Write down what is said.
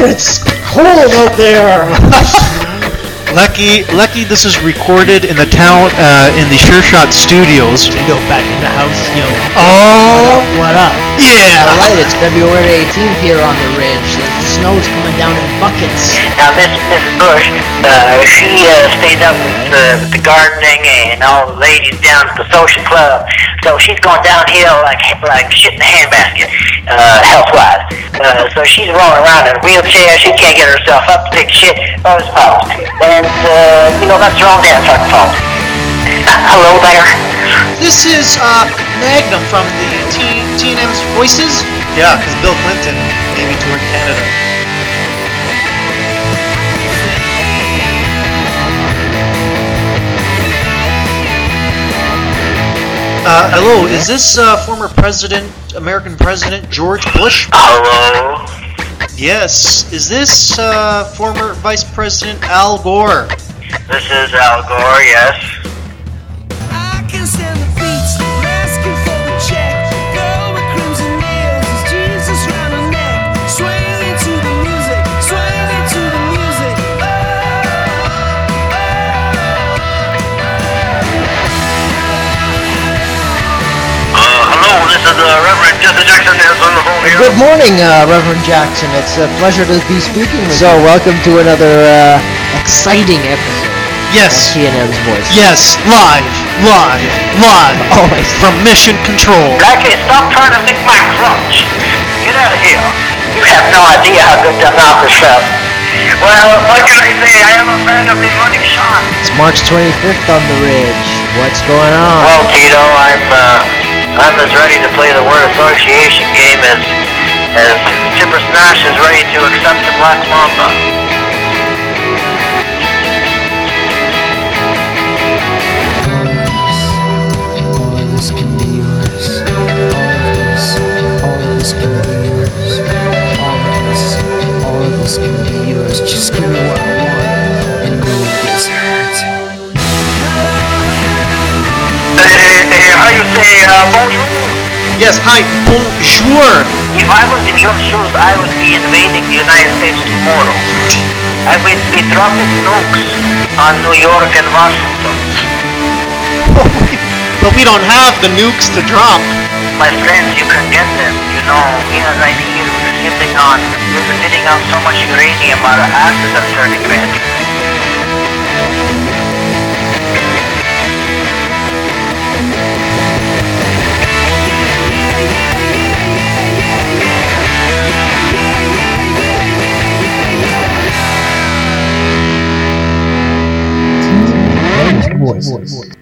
It's cold out there. Lucky, lucky this is recorded in the town, uh, in the Sure Shot Studios. Go back in the house, yo. Oh, What up? yeah! Alright, it's February 18th here on the ridge. The snow's coming down in buckets. Now, Miss Miss Bush, uh, she uh, stays up with, uh, with the gardening and all the ladies down at the social club. So she's going downhill like like shit in a handbasket, uh, health-wise. Uh, so she's rolling around in a wheelchair. She can't get herself up to take shit. Oh, it's false. And uh, you know that's the wrong damn fucking fault. Hello there. This is uh, Magnum from the T- T&M's Voices. Yeah, because Bill Clinton maybe toured Canada. Uh, hello, is this uh, former President, American President George Bush? Hello. Yes. Is this uh, former Vice President Al Gore? This is Al Gore. Yes. Good morning, uh, Reverend Jackson. It's a pleasure to be speaking with you. So, welcome to another uh, exciting episode Yes. of Voice. Yes. Live. Live. Live. Always. From Mission Control. Blackie, stop trying to lick my crotch. Get out of here. You have no idea how good that mouth is felt. Well, what can I say? I am a fan of the morning shot. It's March 25th on the ridge. What's going on? Well, Tito, I'm as ready to play the word association game as as Chipper Snash is ready to accept the Black Mamba. Uh, bonjour? Yes. Hi. Bonjour. If I was in your shoes, I would be invading the United States tomorrow. I would be dropping nukes on New York and Washington. But we don't have the nukes to drop. My friends, you can get them. You know, as I'm here, we're sitting on, we're sitting on so much uranium, our asses are turning red. Voice.